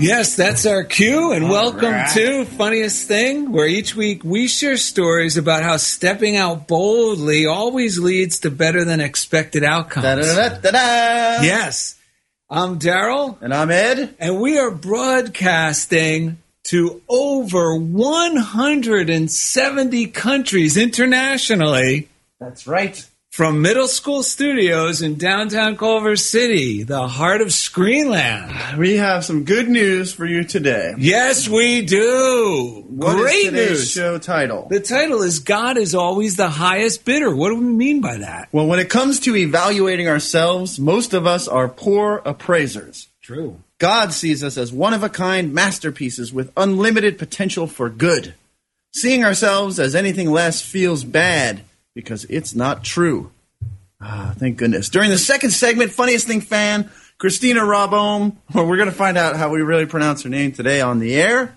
Yes, that's our cue, and All welcome right. to Funniest Thing, where each week we share stories about how stepping out boldly always leads to better than expected outcomes. Da-da-da-da-da. Yes. I'm Daryl, And I'm Ed. and we are broadcasting to over 170 countries internationally That's right. From middle school studios in downtown Culver City, the heart of Screenland. We have some good news for you today. Yes, we do. What is Great news. show title? The title is God is always the highest bidder. What do we mean by that? Well, when it comes to evaluating ourselves, most of us are poor appraisers. True. God sees us as one of a kind masterpieces with unlimited potential for good. Seeing ourselves as anything less feels bad because it's not true. Ah, thank goodness. During the second segment, Funniest Thing fan, Christina Robome, well, we're going to find out how we really pronounce her name today on the air,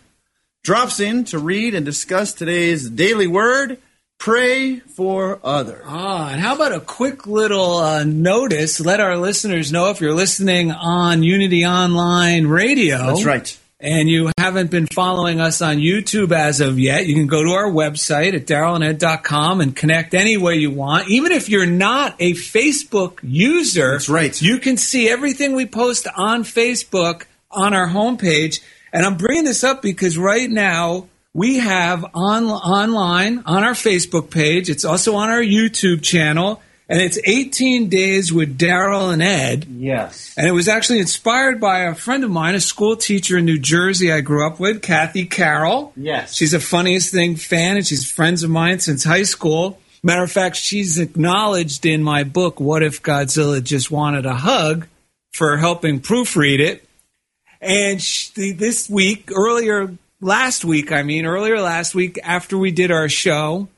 drops in to read and discuss today's daily word pray for others. Ah, and how about a quick little uh, notice? Let our listeners know if you're listening on Unity Online Radio. That's right. And you haven't been following us on YouTube as of yet, you can go to our website at darylanded.com and connect any way you want. Even if you're not a Facebook user, That's right. you can see everything we post on Facebook on our homepage. And I'm bringing this up because right now we have on, online on our Facebook page, it's also on our YouTube channel, and it's 18 Days with Daryl and Ed. Yes. And it was actually inspired by a friend of mine, a school teacher in New Jersey I grew up with, Kathy Carroll. Yes. She's a funniest thing fan, and she's friends of mine since high school. Matter of fact, she's acknowledged in my book, What If Godzilla Just Wanted a Hug, for helping proofread it. And she, this week, earlier last week, I mean, earlier last week, after we did our show,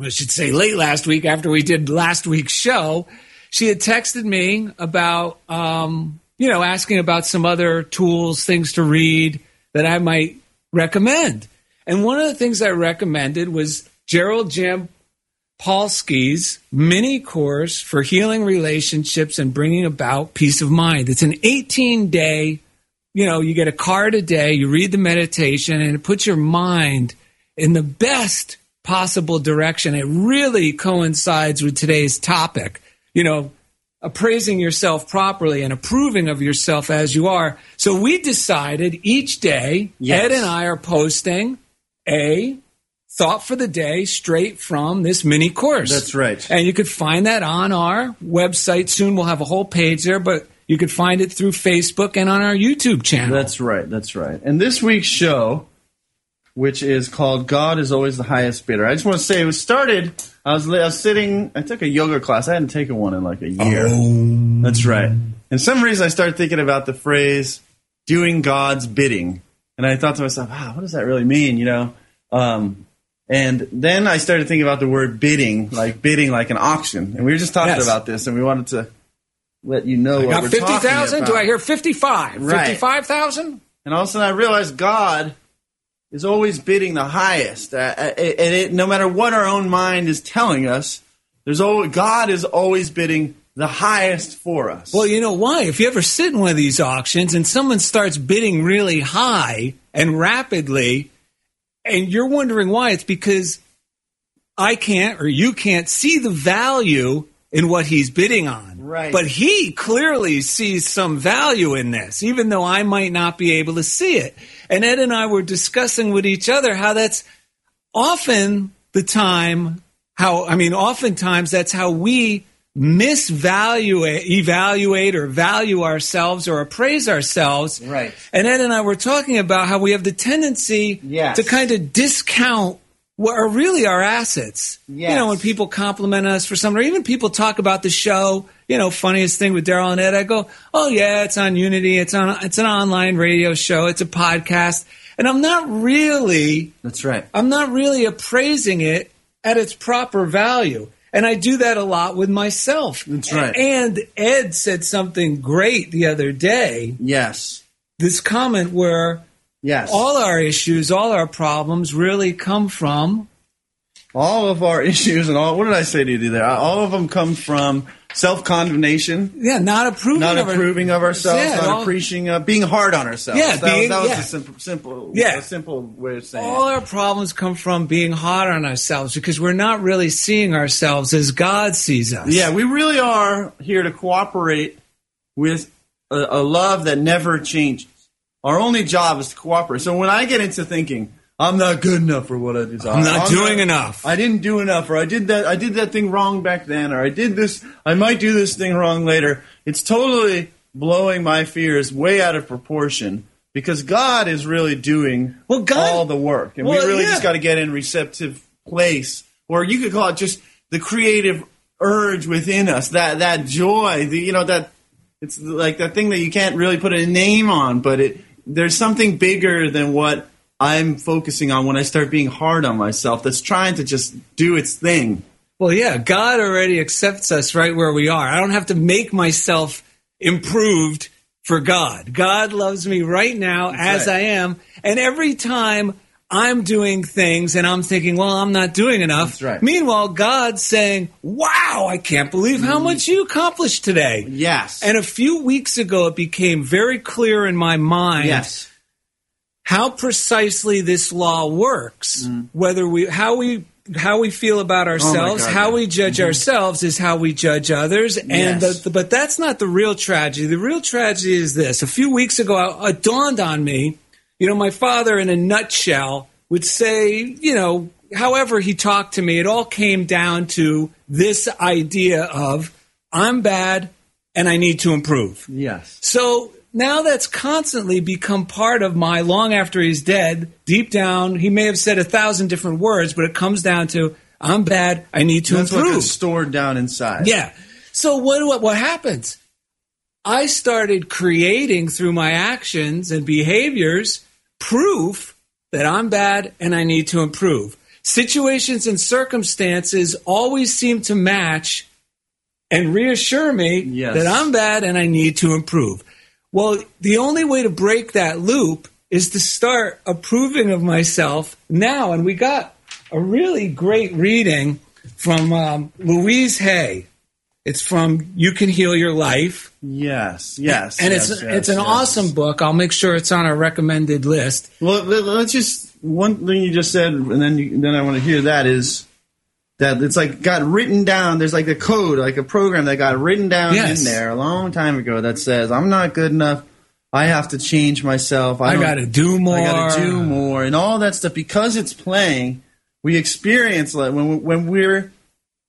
I should say late last week after we did last week's show, she had texted me about, um, you know, asking about some other tools, things to read that I might recommend. And one of the things I recommended was Gerald Jim Polsky's mini course for healing relationships and bringing about peace of mind. It's an 18 day, you know, you get a card a day, you read the meditation, and it puts your mind in the best possible direction. It really coincides with today's topic, you know, appraising yourself properly and approving of yourself as you are. So we decided each day, Yes. Ed and I are posting a thought for the day straight from this mini course. That's right. And you could find that on our website soon. We'll have a whole page there, but You could find it through Facebook and on our YouTube channel. That's right. That's right. And this week's show, which is called "God is Always the Highest Bidder," I just want to say it was started. I was, I was sitting. I took a yoga class. I hadn't taken one in like a year. That's right. And some reason I started thinking about the phrase "doing God's bidding," and I thought to myself, "Wow, what does that really mean?" You know. Um, and then I started thinking about the word bidding, like bidding like an auction. And we were just talking Yes. about this, and we wanted to let you know what Got we're fifty talking thousand? about. Do I hear fifty-five? Right. Fifty-five thousand? And all of a sudden, I realized God is always bidding the highest, uh, uh, and it, no matter what our own mind is telling us, there's always, God is always bidding the highest for us. Well, you know why? If you ever sit in one of these auctions and someone starts bidding really high and rapidly, and you're wondering why, it's because I can't or you can't see the value in what he's bidding on. Right. But he clearly sees some value in this, even though I might not be able to see it. And Ed and I were discussing with each other how that's often the time how I mean oftentimes that's how we misvalue evaluate or value ourselves or appraise ourselves. Right. And Ed and I were talking about how we have the tendency Yes. to kind of discount what are really our assets. You know, when people compliment us for something, or even people talk about the show, you know, funniest thing with Daryl and Ed, I go, Oh yeah, it's on Unity, it's on it's an online radio show, it's a podcast. And I'm not really That's right. I'm not really appraising it at its proper value. And I do that a lot with myself. That's right. And Ed said something great the other day. Yes. This comment where Yes. all our issues, all our problems really come from all of our issues and all. What did I say to you there? All of them come from self condemnation, yeah, not approving not of our- approving of ourselves, Yeah, not all- appreciating, uh, being hard on ourselves. Yeah, that, being- was, that was yeah. a simple, simple, Yeah. a simple way of saying All it. our problems come from being hard on ourselves because we're not really seeing ourselves as God sees us. Yeah, we really are here to cooperate with a, a love that never changes. Our only job is to cooperate. So when I get into thinking, I'm not good enough for what I desire. I'm not doing enough. I didn't do enough, or I did that. I did that thing wrong back then, or I did this. I might do this thing wrong later. It's totally blowing my fears way out of proportion because God is really doing Well, God- all the work, and Well, we really yeah. just got to get in receptive place, or you could call it just the creative urge within us, that that joy, the you know that it's like that thing that you can't really put a name on, but it there's something bigger than what I'm focusing on when I start being hard on myself. That's trying to just do its thing. Well, yeah, God already accepts us right where we are. I don't have to make myself improved for God. God loves me right now as right. I am. And every time I'm doing things and I'm thinking, well, I'm not doing enough. That's right. Meanwhile, God's saying, wow, I can't believe how mm. much you accomplished today. Yes. And a few weeks ago, it became very clear in my mind yes. how precisely this law works. Mm. Whether we how we how we feel about oh ourselves, God, how yeah. we judge mm-hmm. ourselves is how we judge others, and Yes. the, but that's not the real tragedy. The real tragedy is this: a few weeks ago, it dawned on me. You know, my father, in a nutshell, would say, you know, however he talked to me, it all came down to this idea of I'm bad and I need to improve. Yes. So now that's constantly become part of my long after he's dead. Deep down, he may have said a thousand different words, but it comes down to I'm bad. I need to That's improve. gets stored down inside. Yeah. So what, what what happens? I started creating through my actions and behaviors proof that I'm bad and I need to improve. Situations and circumstances always seem to match and reassure me Yes. that I'm bad and I need to improve. Well, the only way to break that loop is to start approving of myself now. And we got a really great reading from um, Louise Hay. It's from You Can Heal Your Life. Yes. Yes. And yes, it's yes, it's an yes. awesome book. I'll make sure it's on our recommended list. Well, let- let's just one thing you just said, and then you, then I want to hear that is that it's like got written down. There's like a code, like a program that got written down in there a long time ago that says I'm not good enough. I have to change myself. I, I got to do more. I got to do more, and all that stuff because it's playing. We experience like when when we're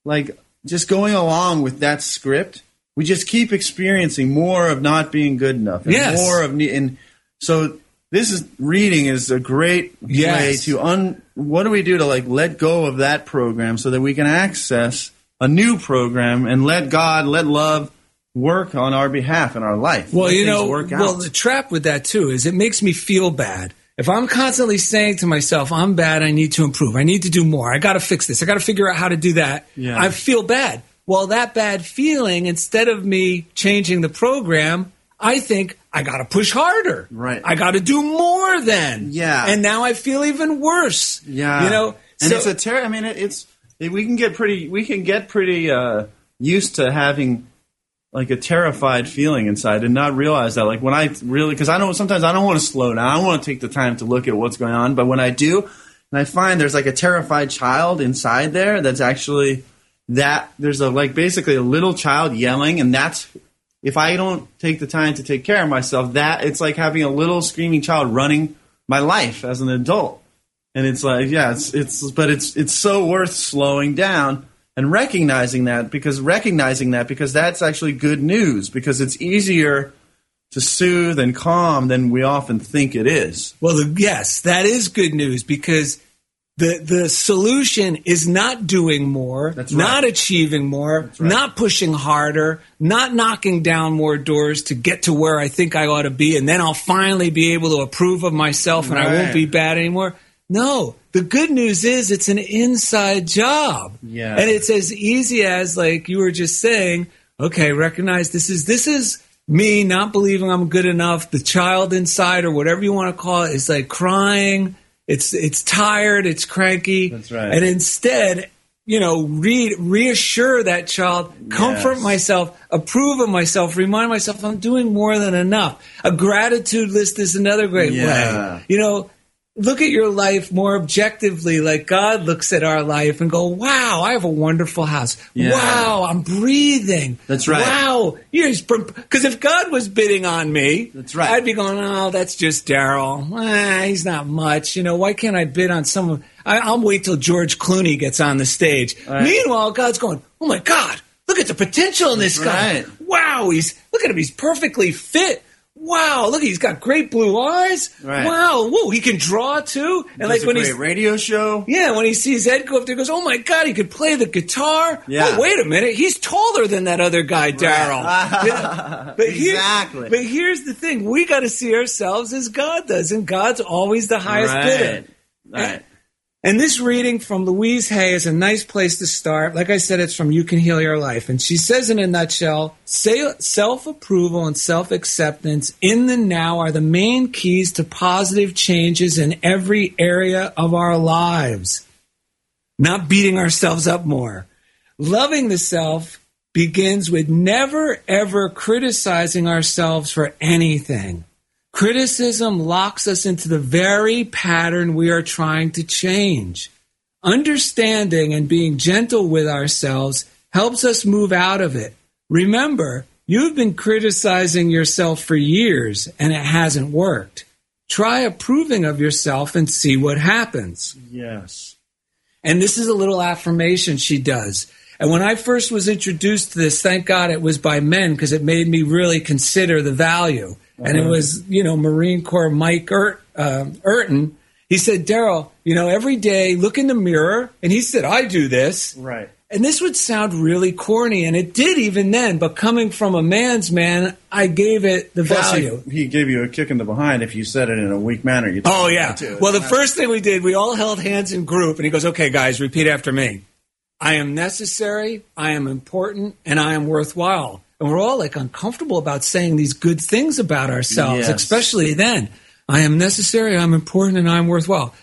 like just going along with that script. we just keep experiencing more of not being good enough, and Yes. more of ne- and so this is reading is a great way Yes. to un. What do we do to like let go of that program so that we can access a new program and let God, let love work on our behalf in our life? Well, Let you know, well, the trap with that too is it makes me feel bad. If I'm constantly saying to myself, I'm bad, I need to improve, I need to do more, I got to fix this, I got to figure out how to do that, Yeah. I feel bad. Well, that bad feeling, instead of me changing the program, I think I got to push harder. Right. I got to do more then. Yeah. And now I feel even worse. Yeah, You know, and so- it's a ter- I mean, it, it's it, we can get pretty we can get pretty uh, used to having like a terrified feeling inside and not realize that. Like when I really because I don't sometimes I don't want to slow down. I want to take the time to look at what's going on. But when I do, and I find there's like a terrified child inside there that's actually that there's a like basically a little child yelling, and that's if I don't take the time to take care of myself, that it's like having a little screaming child running my life as an adult. And it's like, yeah, it's it's but it's it's so worth slowing down and recognizing that because recognizing that because that's actually good news because it's easier to soothe and calm than we often think it is. Well, the, yes, that is good news because the the solution is not doing more, right. not achieving more, right. not pushing harder, not knocking down more doors to get to where I think I ought to be, and then I'll finally be able to approve of myself and I won't be bad anymore. No, the good news is it's an inside job, Yeah. and it's as easy as like you were just saying. Okay, recognize this is this is me not believing I'm good enough. The child inside, or whatever you want to call it, is like crying. It's it's tired. It's cranky. That's right. And instead, you know, read reassure that child, comfort Yes. myself, approve of myself, remind myself I'm doing more than enough. A gratitude list is another great Yeah. way. You know, look at your life more objectively, like God looks at our life and go, "Wow, I have a wonderful house. Yeah. Wow, I'm breathing. That's right. Wow, because if God was bidding on me, That's right. I'd be going, "Oh, that's just Daryl. Ah, he's not much. You know, why can't I bid on someone? I, I'll wait till George Clooney gets on the stage. Right. Meanwhile, God's going, "Oh my God, look at the potential in this guy. right. Wow, he's look at him. He's perfectly fit." Wow! Look, he's got great blue eyes. Right. Wow! Whoa, he can draw too. And like when he's radio show. yeah, when he sees Ed go up there, he goes, "Oh my God, he could play the guitar." Yeah. Oh, wait a minute, he's taller than that other guy, Daryl. Yeah. But here- Exactly. but here's the thing: we got to see ourselves as God does, and God's always the highest bidder. Right. And this reading from Louise Hay is a nice place to start. Like I said, it's from You Can Heal Your Life. And she says in a nutshell self approval and self acceptance in the now are the main keys to positive changes in every area of our lives. Not beating ourselves up more. Loving the self begins with never ever criticizing ourselves for anything. Criticism locks us into the very pattern we are trying to change. Understanding and being gentle with ourselves helps us move out of it. Remember, you've been criticizing yourself for years and it hasn't worked. Try approving of yourself and see what happens. Yes. And this is a little affirmation she does. And when I first was introduced to this, thank God it was by men because it made me really consider the value. And it was, you know, Marine Corps Mike Urt, uh, Urton. He said, Daryl, you know, every day look in the mirror. And he said, I do this. Right. And this would sound really corny, and it did even then. But coming from a man's man, I gave it the Plus, value. he, he gave you a kick in the behind if you said it in a weak manner. You Oh yeah. Well, the first thing we did, we all held hands in group, and he goes, "Okay, guys, repeat after me. I am necessary. I am important, and I am worthwhile." And we're all like uncomfortable about saying these good things about ourselves, Yes. especially then. I am necessary. I'm important, and I'm worthwhile.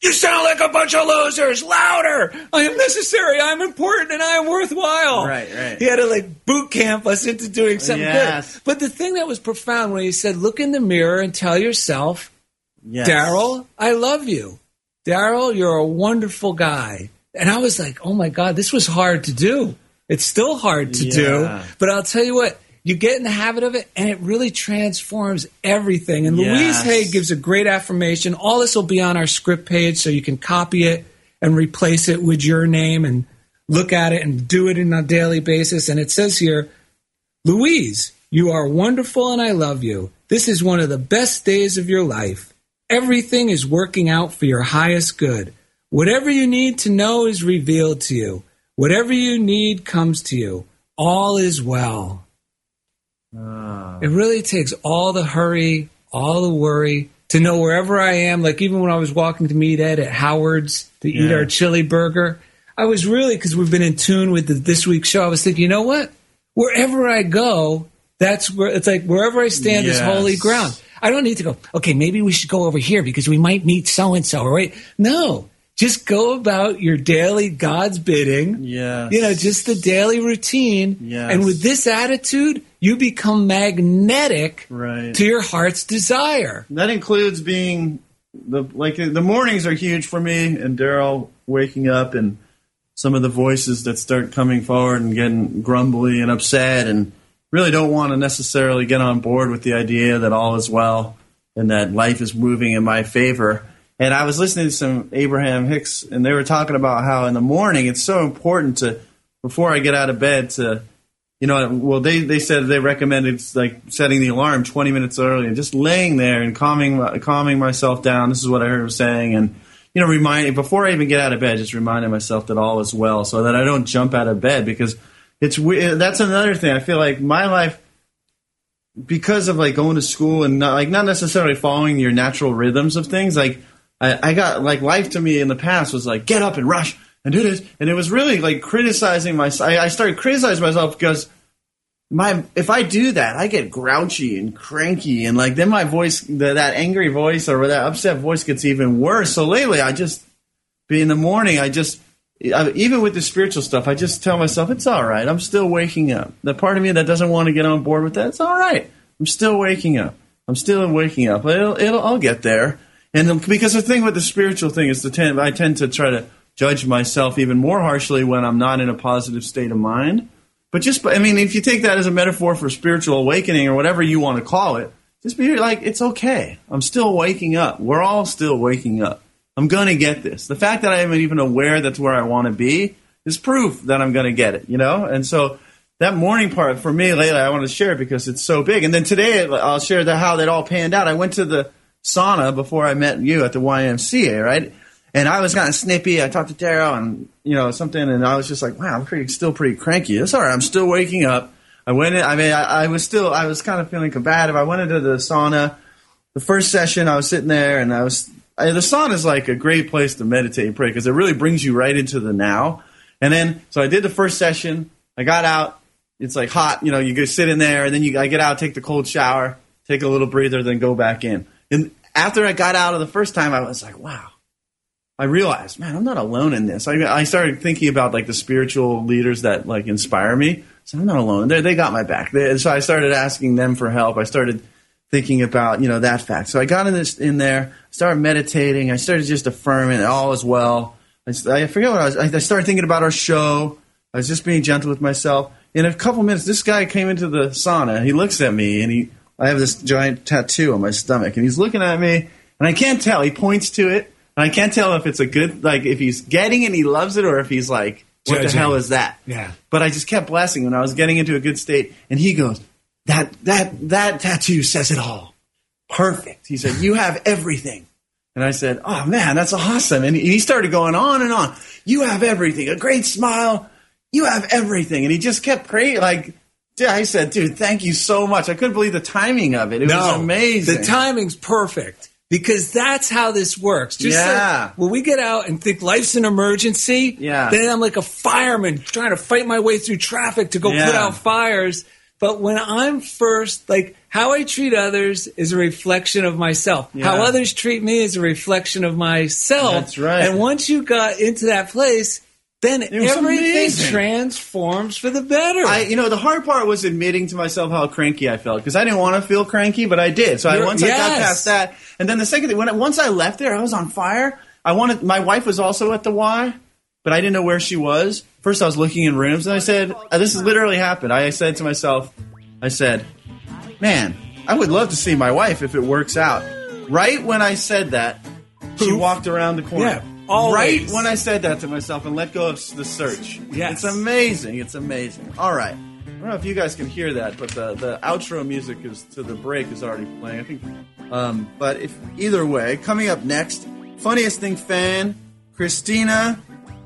You sound like a bunch of losers. Louder! I am necessary. I'm important, and I am worthwhile. Right, right. He had to like boot camp us into doing something Yes. good. But the thing that was profound when he said, "Look in the mirror and tell yourself." yes. Daryl, I love you. Daryl, you're a wonderful guy. And I was like, oh my God, this was hard to do. It's still hard to Yeah. do. But I'll tell you what, you get in the habit of it and it really transforms everything. And Louise Hay gives a great affirmation. All this will be on our script page so you can copy it and replace it with your name and look at it and do it on a daily basis. And it says here, Louise, you are wonderful and I love you. This is one of the best days of your life. Everything is working out for your highest good. Whatever you need to know is revealed to you. Whatever you need comes to you. All is well. Ah. It really takes all the hurry, all the worry to know wherever I am. Like even when I was walking to meet Ed at Howard's to eat our chili burger, I was really because we've been in tune with the, this week's show. I was thinking, you know what? Wherever I go, that's where it's like wherever I stand is holy ground. I don't need to go. Okay, maybe we should go over here because we might meet so and so. Right? No, just go about your daily God's bidding. Yeah. You know, just the daily routine. Yes. And with this attitude, you become magnetic Right. to your heart's desire. That includes being the like the mornings are huge for me and Daryl waking up and some of the voices that start coming forward and getting grumbly and upset and really don't want to necessarily get on board with the idea that all is well and that life is moving in my favor. And I was listening to some Abraham Hicks and they were talking about how in the morning it's so important to before I get out of bed to you know, well, they, they said they recommended like setting the alarm 20 minutes early and just laying there and calming calming myself down. This is what I heard him saying, and you know, reminding before I even get out of bed, just reminding myself that all is well, so that I don't jump out of bed because it's that's another thing. I feel like my life because of like going to school and not like not necessarily following your natural rhythms of things. Like I, I got like life to me in the past was like get up and rush and do this, and it was really like criticizing myself. I, I started criticizing myself because my if I do that, I get grouchy and cranky, and like then my voice, the, that angry voice or that upset voice gets even worse. So lately, I just be in the morning. I just I, even with the spiritual stuff, I just tell myself it's all right. I'm still waking up. The part of me that doesn't want to get on board with that, it's all right. I'm still waking up. I'm still waking up. It'll, it'll I'll get there. And because the thing with the spiritual thing is the tend, I tend to try to judge myself even more harshly when I'm not in a positive state of mind. But just, I mean, if you take that as a metaphor for spiritual awakening or whatever you want to call it, just be like, it's okay. I'm still waking up. We're all still waking up. I'm going to get this. The fact that I am even aware that's where I want to be is proof that I'm going to get it, you know? And so that morning part for me lately, I want to share it because it's so big. And then today I'll share the, how that all panned out. I went to the sauna before I met you at the YMCA, right? And I was kind of snippy. I talked to Daryl and, you know, something, and I was just like, wow, I'm pretty, still pretty cranky. It's all right. I'm still waking up. I went in, I mean, I, I was still, I was kind of feeling combative. I went into the sauna. The first session, I was sitting there and I was, I, the sauna is like a great place to meditate and pray because it really brings you right into the now. And then, so I did the first session. I got out. It's like hot, you know, you go sit in there and then you, I get out, take the cold shower, take a little breather, then go back in. And after I got out of the first time, I was like, wow. I realized, man, I'm not alone in this. I, I started thinking about like the spiritual leaders that like inspire me. So I'm not alone. They they got my back. They, so I started asking them for help. I started thinking about you know that fact. So I got in this in there, started meditating. I started just affirming all is well. I, I forget what I was. I, I started thinking about our show. I was just being gentle with myself. In a couple minutes, this guy came into the sauna. He looks at me and he. I have this giant tattoo on my stomach, and he's looking at me, and I can't tell. He points to it, and I can't tell if it's a good like if he's getting it, and he loves it, or if he's like, what the hell is that? Yeah. But I just kept blessing when I was getting into a good state, and he goes, "That that that tattoo says it all. Perfect." He said, "You have everything." And I said, "Oh man, that's awesome!" And he started going on and on. You have everything. A great smile. You have everything. And he just kept praying. Like yeah, I said, "Dude, thank you so much." I couldn't believe the timing of it. It was amazing. The timing's perfect because that's how this works. Just Yeah. like when we get out and think life's an emergency, Yeah. then I'm like a fireman trying to fight my way through traffic to go put out fires. But when I'm first, like how I treat others is a reflection of myself. Yeah. How others treat me is a reflection of myself. That's right. And once you got into that place, then everything amazing. transforms for the better. I, you know, the hard part was admitting to myself how cranky I felt because I didn't want to feel cranky, but I did. So I, once I got past that, and then the second thing, when I, once I left there, I was on fire. I wanted. My wife was also at the Y, but I didn't know where she was. First, I was looking in rooms, and I said, uh, "This has literally happened." I said to myself, "I said, man, I would love to see my wife if it works out." Right when I said that, she walked around the corner. Yeah, always. Right when I said that to myself and let go of the search. Yes. It's amazing. It's amazing. All right. I don't know if you guys can hear that, but the, the outro music is to the break is already playing. I think. Um, but if either way, coming up next, funniest thing fan, Christina.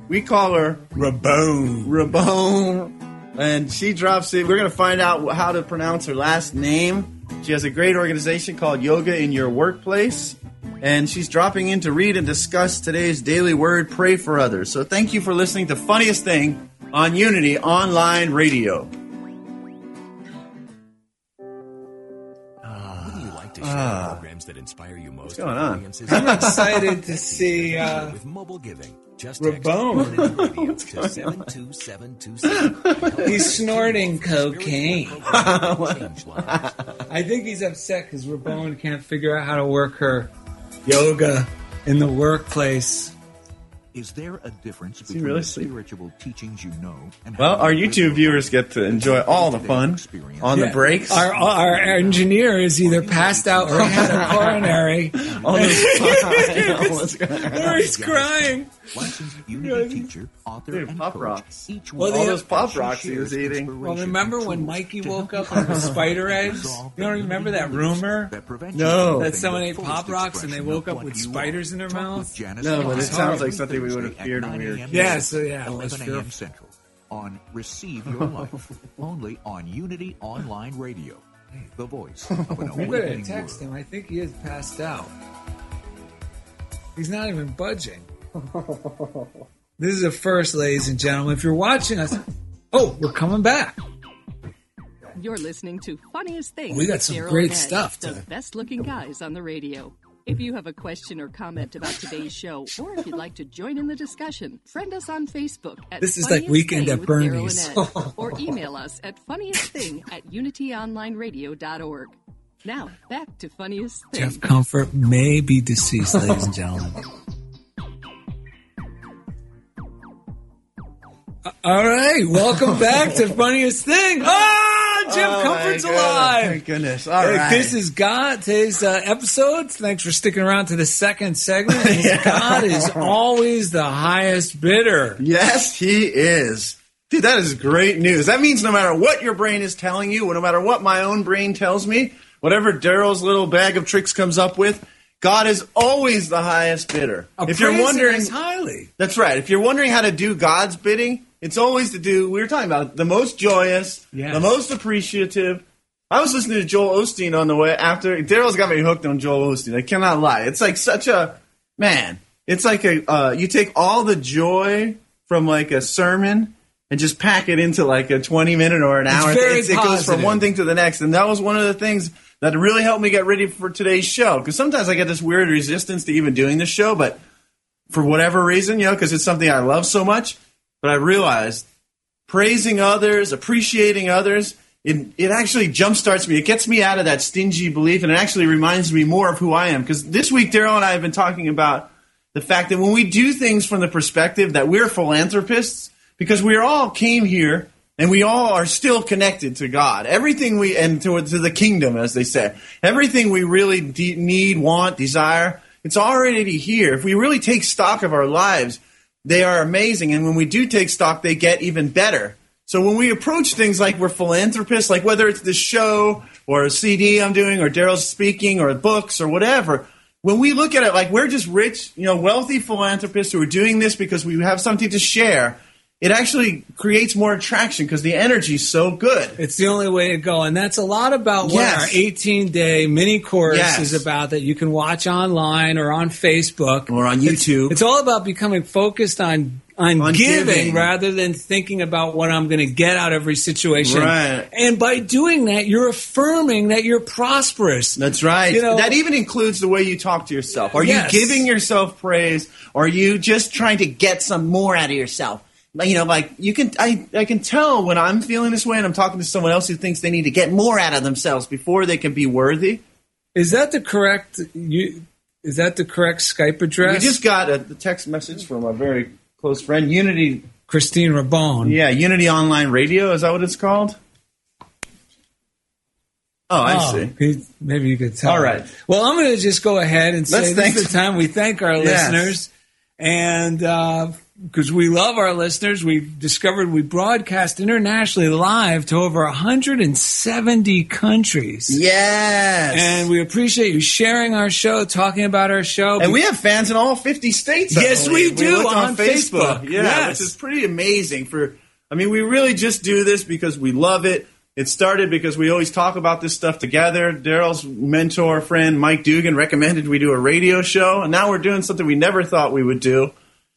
We call her Rabone. Rabone, and she drops it. We're gonna find out how to pronounce her last name. She has a great organization called Yoga in Your Workplace. And she's dropping in to read and discuss today's daily word, pray for others. So thank you for listening to Funniest Thing on Unity Online Radio. Wouldn't like to share programs that inspire you most? What's going on? I'm excited to see uh, with mobile giving. Just text Rabone. Unity Radio to 72727. He's snorting cocaine. Change lives. I think he's upset because Rabone can't figure out how to work her yoga in the workplace. Is there a difference between really the sleep? spiritual teachings you know and Well, our YouTube viewers get to enjoy all the fun on the breaks. Our, our engineer is either passed out or had a coronary, on the or he's crying. licensed Unity teacher, author, Dude, and Pop coach? Rocks. Each Well, one all those Pop Rocks he was eating. Well, remember when Mikey woke up and you the spider eggs? You don't remember that rumor? that No. That someone ate Pop Rocks and they woke up with spiders in their mouth? No, but it sounds like something we would have feared at when we were kids. Yeah, so yeah, it was 11 a.m. Central on Receive Your Life, only on Unity Online Radio, the voice of an We better awakening text world. him. I think he is passed out. He's not even budging. this is a first, ladies and gentlemen. If you're watching us, oh, we're coming back. You're listening to Funniest Thing. We got some Daryl great stuff The best looking guys on the radio. If you have a question or comment about today's show, or if you'd like to join in the discussion, friend us on Facebook at This is like Weekend Thing at Bernie's. Ed, or email us at funniestthing at unityonlineradio.org. Now, back to Funniest Thing. Jeff Comfort may be deceased, ladies and gentlemen. Uh, All right, welcome back to Funniest Thing. Ah, Jeff Oh, Comfort's alive. Thank goodness. All Hey, right. This is God. Today's uh, episode. Thanks for sticking around to the second segment. God is always the highest bidder. Yes, he is. Dude, that is great news. That means no matter what your brain is telling you, no matter what my own brain tells me, whatever Daryl's little bag of tricks comes up with, God is always the highest bidder. if you're wondering, highly. that's right. If you're wondering how to do God's bidding, it's always to do. We were talking about the most joyous, Yes. the most appreciative. I was listening to Joel Osteen on the way after. Daryl's got me hooked on Joel Osteen. I cannot lie. It's like such a man. It's like a uh, you take all the joy from like a sermon and just pack it into like a 20 minute or an hour. very it goes from one thing to the next, and that was one of the things that really helped me get ready for today's show. Because sometimes I get this weird resistance to even doing this show, but for whatever reason, you know, because it's something I love so much. But I realized praising others, appreciating others, it, it actually jumpstarts me. It gets me out of that stingy belief, and it actually reminds me more of who I am. Because this week, Daryl and I have been talking about the fact that when we do things from the perspective that we're philanthropists, because we all came here and we all are still connected to God. Everything we and to, to the kingdom, as they say, everything we really de- need, want, desire, it's already here. If we really take stock of our lives, they are amazing, and when we do take stock, they get even better. So when we approach things like we're philanthropists, like whether it's the show or a CD I'm doing or Daryl's speaking or books or whatever, when we look at it like we're just rich, you know, wealthy philanthropists who are doing this because we have something to share, it actually creates more attraction because the energy's so good. It's the only way to go. And that's a lot about what Yes. our 18 day mini course Yes. is about that you can watch online or on Facebook Or on YouTube. It's all about becoming focused on on, On giving, giving. rather than thinking about what I'm going to get out of every situation. Right. And by doing that, you're affirming that you're prosperous. That's right. You know- that even includes the way you talk to yourself. Are Yes. you giving yourself praise? Or are you just trying to get some more out of yourself? You know, like you can, I, I can tell when I'm feeling this way and I'm talking to someone else who thinks they need to get more out of themselves before they can be worthy. Is that the correct? You is that the correct Skype address? We just got a text message from a very close friend, Unity. Christine Rabone. Yeah, Unity Online Radio. Is that what it's called? Oh, I Oh, see. maybe you could tell. All right. Well, I'm going to just go ahead and say Let's this thank- is the time we thank our Yes. listeners. And uh, because we love our listeners. We've discovered we broadcast internationally live to over 170 countries. Yes. And we appreciate you sharing our show, talking about our show. And we have fans in all 50 states. I Yes, believe. we do, looked on Facebook. Yeah, Yes. which is pretty amazing. For I mean, we really just do this because we love it. It started because we always talk about this stuff together. Daryl's mentor friend Mike Dugan recommended we do a radio show, and now we're doing something we never thought we would do.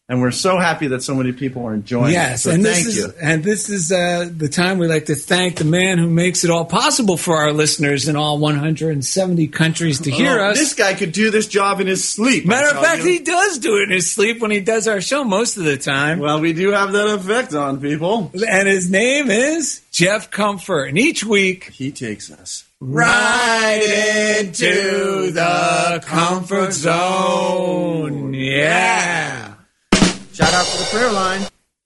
And we're so happy that so many people are enjoying Yes, it. So and thank this is you. and this is uh, the time we like to thank the man who makes it all possible for our listeners in all 170 countries to hear Oh, us. This guy could do this job in his sleep. Matter of fact, you. he does do it in his sleep when he does our show most of the time. Well, we do have that effect on people. And his name is Jeff Comfort. And each week, He takes us right into the comfort zone. Yeah. Shout out to the prayer line.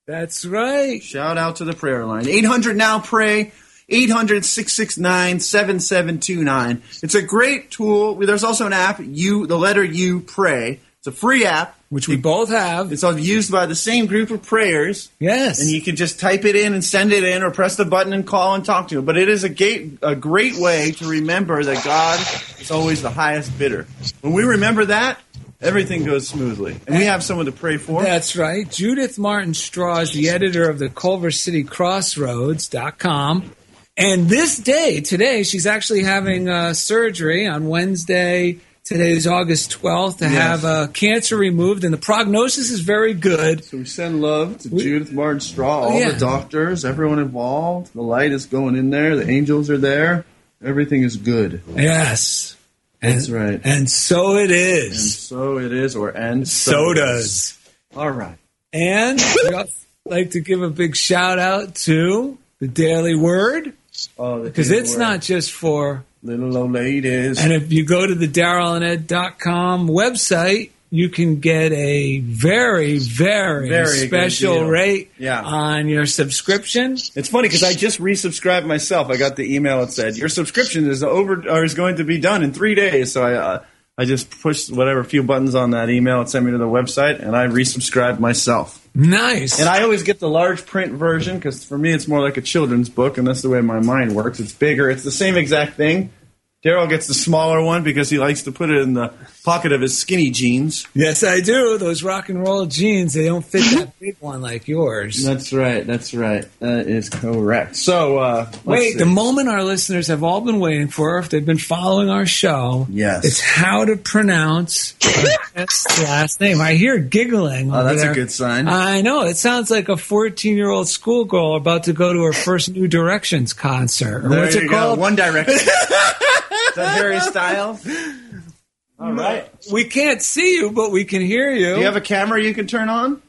That's right. Shout out to the prayer line. 800 now pray. 800 669 7729. It's a great tool. There's also an app, you, the letter U, pray. It's a free app. Which we both have. It's all used by the same group of prayers. Yes. And you can just type it in and send it in or press the button and call and talk to him. But it is a, gate, a great way to remember that God is always the highest bidder. When we remember that, everything goes smoothly. And we have someone to pray for. That's right. Judith Martin Straw is the editor of the Culver City Crossroads.com. And this day, today, she's actually having uh, surgery on Wednesday. Today is August 12th to Yes. have uh, cancer removed, and the prognosis is very good. So we send love to Judith Martin Straw, all yeah. the doctors, everyone involved. The light is going in there. The angels are there. Everything is good. Yes. And, That's right. And so it is. And so it is, or and so does. All right. And I'd like to give a big shout out to the Daily Word, Oh, because it's not just for little old ladies. And if you go to the darylanded.com website, you can get a very, very, Very special rate Yeah. on your subscription. It's funny because I just resubscribed myself. I got the email that said your subscription is over or is going to be done in three days. So I uh, I just pushed whatever few buttons on that email. It sent me to the website, and I resubscribed myself. Nice. And I always get the large print version because for me it's more like a children's book, and that's the way my mind works. It's bigger. It's the same exact thing. Daryl gets the smaller one because he likes to put it in the pocket of his skinny jeans. yes, I do. Those rock and roll jeans, they don't fit that big one like yours. That's right. That's right. That is correct. So uh, let's Wait, see. the moment our listeners have all been waiting for, if they've been following our show, Yes. it's how to pronounce our guest's last name. I hear giggling. Oh, over that's a good sign. I know. It sounds like a 14 year old schoolgirl about to go to her first New Directions concert. Or There what's you it go. called? One Direction. is that Harry Styles? All right. We can't see you, but we can hear you. Do you have a camera you can turn on?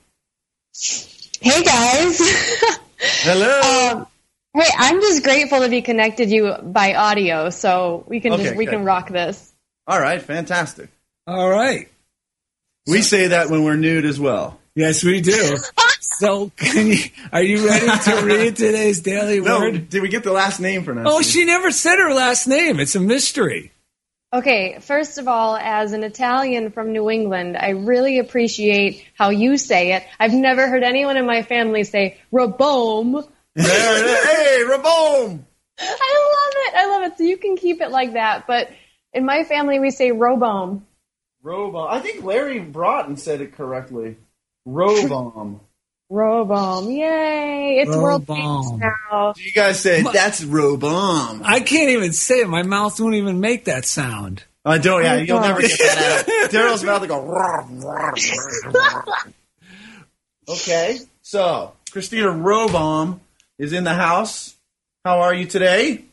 Hey guys. Hello. um, hey, I'm just grateful to be connected to you by audio, so we can Okay, just we good. can rock this. All right. Fantastic. All right. We say that when we're nude as well. Yes, we do. so, can you, are you ready to read today's daily No, word? did we get the last name for now? Oh, she never said her last name. It's a mystery. Okay, first of all, as an Italian from New England, I really appreciate how you say it. I've never heard anyone in my family say "robome." There it is. Hey, Raboom. I love it. I love it. So you can keep it like that, but in my family we say "robome." Robomb. I think Larry Broughton said it correctly. Robomb. Robome. Yay! It's world famous now. you guys say that's Robomb? I can't even say it. My mouth won't even make that sound. I don't. Yeah, you'll Oh, never get that out. Daryl's mouth will go. Okay, so Christina Robomb is in the house. How are you today?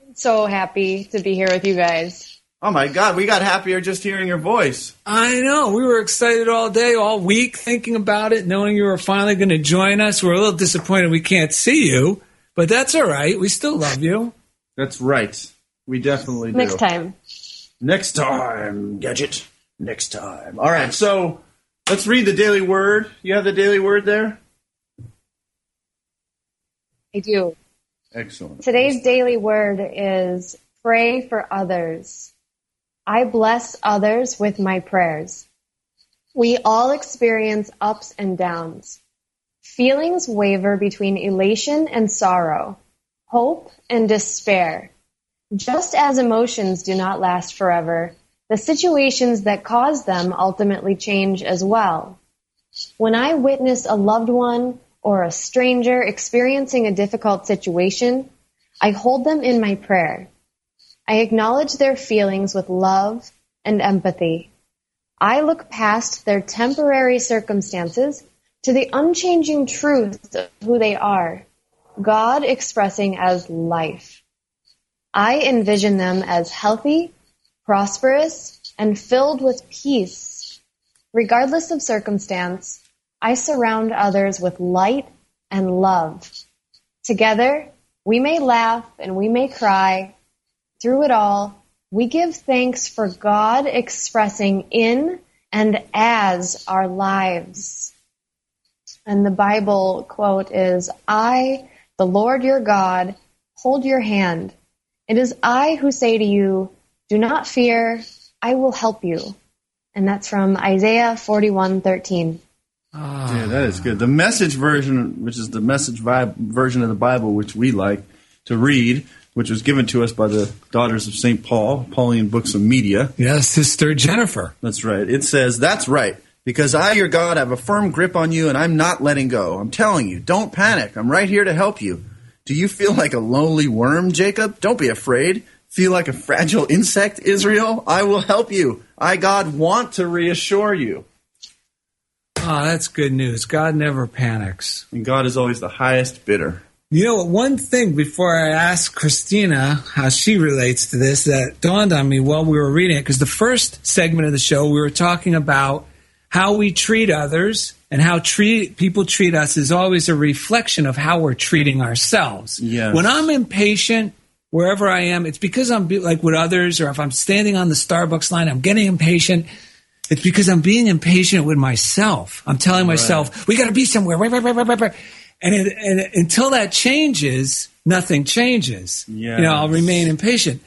I'm so happy to be here with you guys. Oh my God, we got happier just hearing your voice. I know. We were excited all day, all week, thinking about it, knowing you were finally going to join us. We're a little disappointed we can't see you, but that's all right. We still love you. That's right. We definitely do. Next time. Next time, gadget. Next time. All right, so let's read the daily word. You have the daily word there. I do. Excellent. Today's daily word is pray for others. I bless others with my prayers. We all experience ups and downs. Feelings waver between elation and sorrow, hope and despair. Just as emotions do not last forever, the situations that cause them ultimately change as well. When I witness a loved one or a stranger experiencing a difficult situation, I hold them in my prayer. I acknowledge their feelings with love and empathy. I look past their temporary circumstances to the unchanging truth of who they are, God expressing as life. I envision them as healthy, prosperous, and filled with peace. Regardless of circumstance, I surround others with light and love. Together, we may laugh and we may cry. Through it all, we give thanks for God expressing in and as our lives. And the Bible quote is, I, the Lord your God, hold your hand. It is I who say to you, do not fear, I will help you. And that's from Isaiah 41:13. Yeah, that is good. The message version, which is the message version of the Bible, which we like to read, which was given to us by the Daughters of St. Paul, Pauline Books and Media. Yes, Sister Jennifer. That's right. It says, That's right. Because I, your God, have a firm grip on you and I'm not letting go. I'm telling you, don't panic. I'm right here to help you. Do you feel like a lonely worm, Jacob? Don't be afraid. Feel like a fragile insect, Israel? I will help you. I, God, want to reassure you. Oh, that's good news. God never panics. And God is always the highest bidder. You know, one thing before I ask Christina how she relates to this that dawned on me while we were reading it, because the first segment of the show, we were talking about how we treat others and how treat, people treat us is always a reflection of how we're treating ourselves. Yes. When I'm impatient, wherever I am, it's because I'm be- like with others, or if I'm standing on the Starbucks line, I'm getting impatient. It's because I'm being impatient with myself. I'm telling myself, we got to be somewhere. Right, right, right, right, right, right. And, it, and it- until that changes, nothing changes. You know, I'll remain impatient.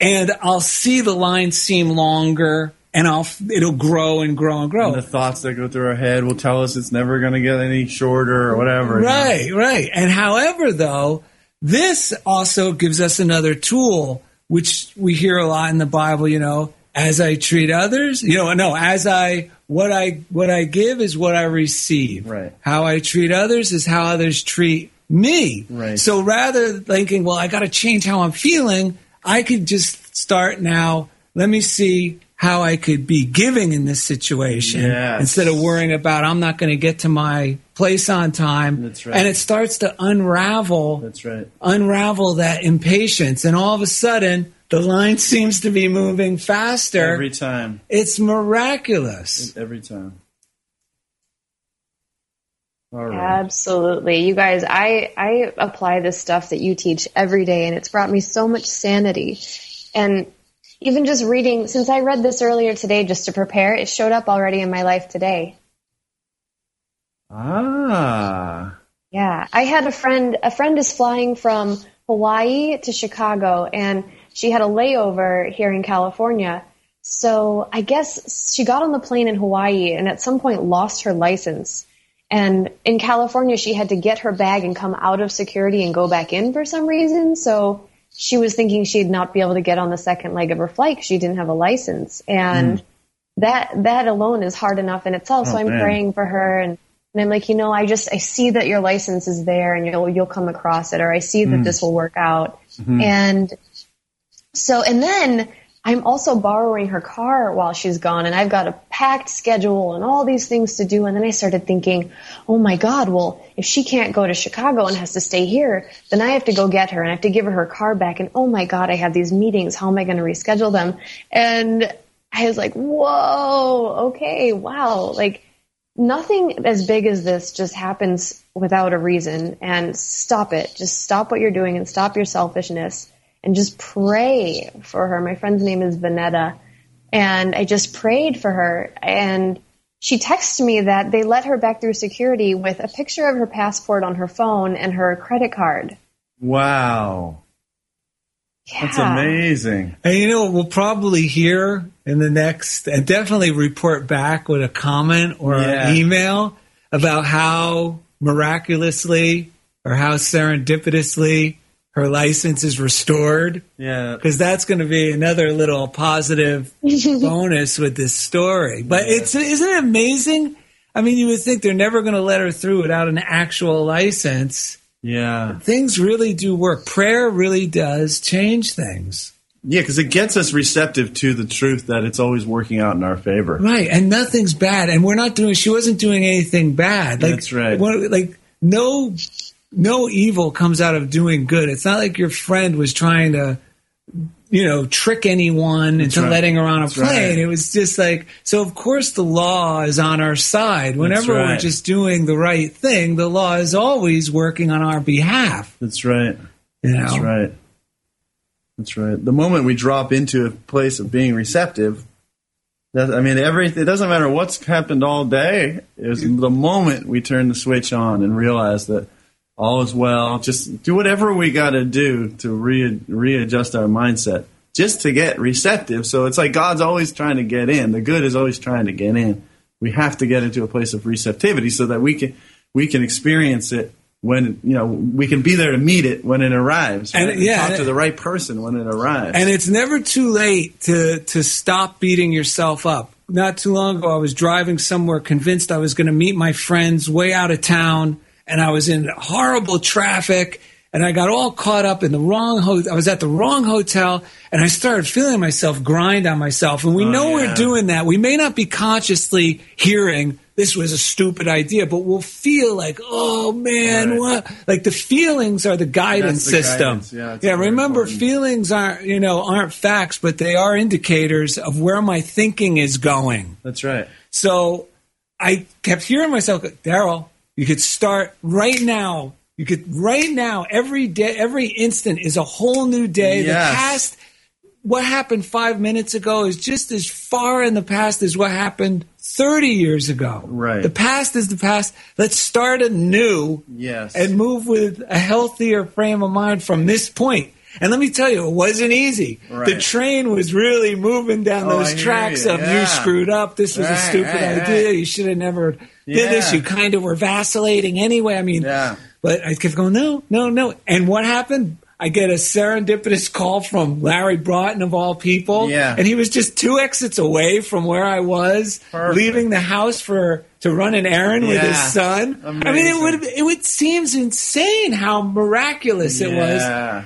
And I'll see the line seem longer and I'll, it'll grow and grow and grow. And the thoughts that go through our head will tell us it's never going to get any shorter or whatever. you know? Right, right. And however, though, this also gives us another tool, which we hear a lot in the Bible, you know, as I treat others, you know, no, as I, what I, what I give is what I receive. Right. How I treat others is how others treat me. Right. So rather than thinking, well, I got to change how I'm feeling, I could just start now. Let me see how I could be giving in this situation Yes. instead of worrying about I'm not going to get to my place on time. That's right. And it starts to unravel, That's right. unravel that impatience, and all of a sudden the line seems to be moving faster. Every time. it's miraculous. Every time. All right. Absolutely. You guys, I, I apply this stuff that you teach every day and it's brought me so much sanity. And even just reading, since I read this earlier today just to prepare, it showed up already in my life today. Ah. Yeah, I had a friend. A friend is flying from Hawaii to Chicago, and she had a layover here in California. So I guess she got on the plane in Hawaii, and at some point lost her license. And in California, she had to get her bag and come out of security and go back in for some reason. So she was thinking she'd not be able to get on the second leg of her flight because she didn't have a license. And hmm. that that alone is hard enough in itself. Oh, so Oh, I'm man. praying for her and and I'm like, you know, I just I see that your license is there and you'll you'll come across it or I see that hmm. this will work out. Hmm. And so and then I'm also borrowing her car while she's gone and I've got a packed schedule and all these things to do and then I started thinking, "Oh my god, well, if she can't go to Chicago and has to stay here, then I have to go get her and I have to give her her car back and oh my god, I have these meetings. How am I going to reschedule them?" And I was like, "Whoa, okay, wow." Like nothing as big as this just happens without a reason and stop it. Just stop what you're doing and stop your selfishness and just pray for her. My friend's name is Vanetta and I just prayed for her and she texted me that they let her back through security with a picture of her passport on her phone and her credit card. Wow. That's amazing. And you know we'll probably hear in the next, and definitely report back with a comment or Yeah. an email about how miraculously or how serendipitously her license is restored. Yeah. Because that's going to be another little positive bonus with this story. But it's isn't it amazing? I mean, you would think they're never going to let her through without an actual license. Yeah. Things really do work. Prayer really does change things. Yeah, because it gets us receptive to the truth that it's always working out in our favor. Right, and nothing's bad, and we're not doing. She wasn't doing anything bad. Like, That's right. what- like no, no evil comes out of doing good. It's not like your friend was trying to, you know, trick anyone into right. letting her on a That's plane. right. It was just like so. Of course, the law is on our side. Whenever we're just doing the right thing, the law is always working on our behalf. That's right. You know, That's right. That's right. The moment we drop into a place of being receptive, that, I mean, everything. It doesn't matter what's happened all day. Is the moment we turn the switch on and realize that all is well. Just do whatever we got to do to re- readjust our mindset, just to get receptive. So it's like God's always trying to get in. The good is always trying to get in. We have to get into a place of receptivity so that we can we can experience it when you know we can be there to meet it when it arrives. And, right? yeah, talk to the right person when it arrives. And it's never too late to to stop beating yourself up. Not too long ago, I was driving somewhere, convinced I was going to meet my friends way out of town, and I was in horrible traffic, and I got all caught up in the wrong. Ho- I was at the wrong hotel, and I started feeling myself grind on myself. And we Oh, know yeah. we're doing that. We may not be consciously hearing this was a stupid idea, but we'll feel like, oh man, Right. what? Like the feelings are the guidance the system. guidance, yeah, very remember, important. feelings aren't you know aren't facts, but they are indicators of where my thinking is going. That's right. So I kept hearing myself, Daryl, you could start right now. You could right now. Every day, every instant is a whole new day. The past, what happened five minutes ago, is just as far in the past as what happened. 30 years ago. Right. The past is the past. Let's start anew Yes. and move with a healthier frame of mind from this point. And let me tell you, it wasn't easy. Right. The train was really moving down Oh, those hear tracks of you screwed up. This was a stupid right, idea. right. You should have never did this. You kind of were vacillating anyway. I mean, Yeah. but I kept going, no, no, no. And what happened? I get a serendipitous call from Larry Broughton of all people. Yeah. And he was just two exits away from where I was, Perfect. leaving the house for to run an errand with his Yeah. son. I mean, it would it would seems insane how miraculous it was.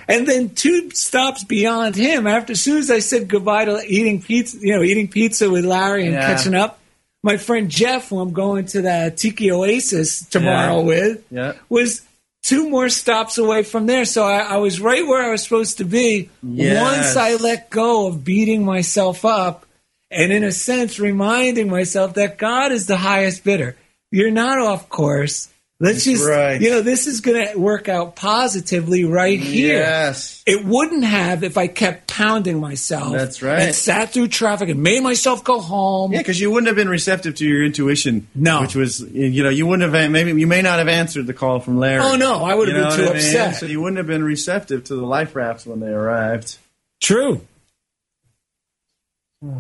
And then two stops beyond him, after as soon as I said goodbye to eating pizza, you know, eating pizza with Larry and Yeah. catching up, my friend Jeff, who I'm going to the Tiki Oasis tomorrow Yeah. with, Yeah. was two more stops away from there. So I, I was right where I was supposed to be Yes. once I let go of beating myself up and, in a sense, reminding myself that God is the highest bidder. You're not off course. Let's just, right. you know, this is going to work out positively right here. Yes. It wouldn't have if I kept pounding myself. That's right. And sat through traffic and made myself go home. Yeah, because you wouldn't have been receptive to your intuition. No. which was you know you wouldn't have maybe you may not have answered the call from Larry. Oh, no, I would have You been too what I mean? upset. So you wouldn't have been receptive to the life rafts when they arrived. True.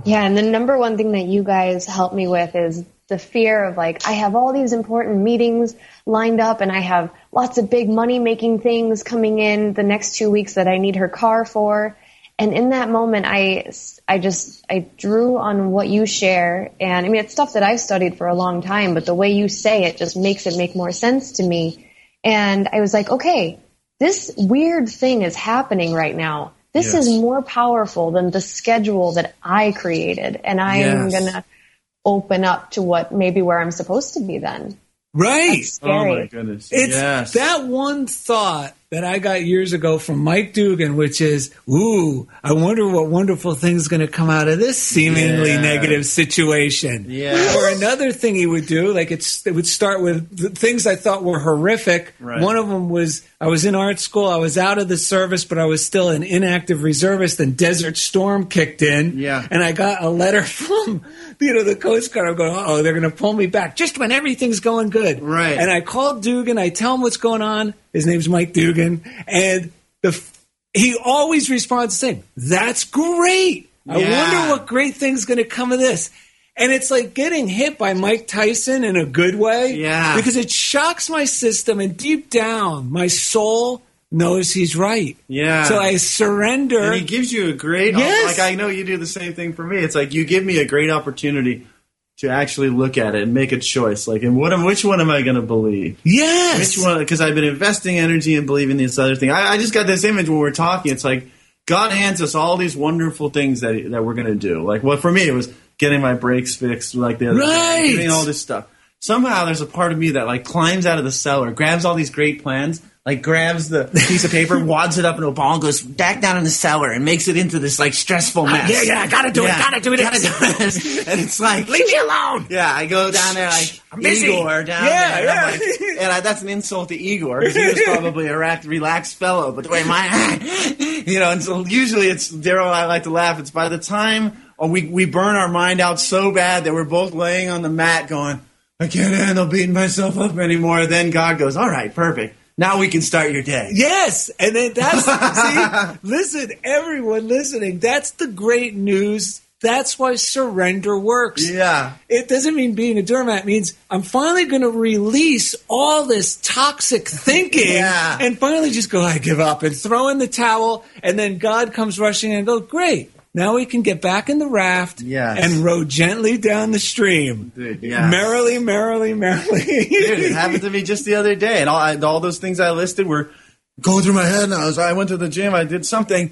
Yeah, and the number one thing that you guys helped me with is the fear of like, I have all these important meetings lined up and I have lots of big money making things coming in the next two weeks that I need her car for. And in that moment, I, I just, I drew on what you share. And I mean, it's stuff that I've studied for a long time, but the way you say it just makes it make more sense to me. And I was like, okay, this weird thing is happening right now. This Yes. is more powerful than the schedule that I created. And I am Yes. going to open up to what maybe where I'm supposed to be then. Right. Oh my goodness! It's yes. that one thought that I got years ago from Mike Dugan, which is, "Ooh, I wonder what wonderful thing's going to come out of this seemingly Yeah. negative situation." Yes. Or another thing he would do, like it's, it would start with the things I thought were horrific. Right. One of them was I was in art school, I was out of the service, but I was still an inactive reservist. And Desert Storm kicked in, Yeah. and I got a letter from you know the Coast Guard. I'm going, "Oh, they're going to pull me back just when everything's going good." Right. And I called Dugan. I tell him what's going on. His name's Mike Dugan, and the he always responds the same. That's great. I wonder what great thing's going to come of this. And it's like getting hit by Mike Tyson in a good way. Yeah. Because it shocks my system, and deep down, my soul knows he's right. Yeah. So I surrender. And he gives you a great, Yes. like I know you do the same thing for me. It's like you give me a great opportunity to actually look at it and make a choice. Like, and what am, which one am I going to believe? yes. Which one? Because I've been investing energy and believing this other thing. I, I just got this image when we're talking. It's like God hands us all these wonderful things that that we're going to do. Like, what for me it was getting my brakes fixed, like the other day, Right. all this stuff. Somehow there's a part of me that like climbs out of the cellar, grabs all these great plans, like grabs the piece of paper, wads it up into a ball, and goes back down in the cellar and makes it into this like stressful ah, mess. yeah, yeah, I gotta do it, gotta do it. gotta do this. and it's like Leave me alone. yeah, I go down there like I'm busy. Igor down Yeah, there. and I'm like- and I, that's an insult to Igor because he was probably a racked, relaxed fellow. But the way my, you know, and so usually it's Daryl and I like to laugh. It's by the time oh, we we burn our mind out so bad that we're both laying on the mat going, I can't handle beating myself up anymore. Then God goes, all right, perfect. Now we can start your day. Yes, and then that's see, listen, everyone listening, that's the great news. That's why surrender works. Yeah. It doesn't mean being a doormat. It means I'm finally going to release all this toxic thinking Yeah. and finally just go, I give up and throw in the towel. And then God comes rushing in and goes, great. Now we can get back in the raft Yes. and row gently down the stream. Dude, yes. Merrily, merrily, merrily. Dude, it happened to me just the other day, and all I, all those things I listed were going through my head. And I was, I went to the gym, I did something,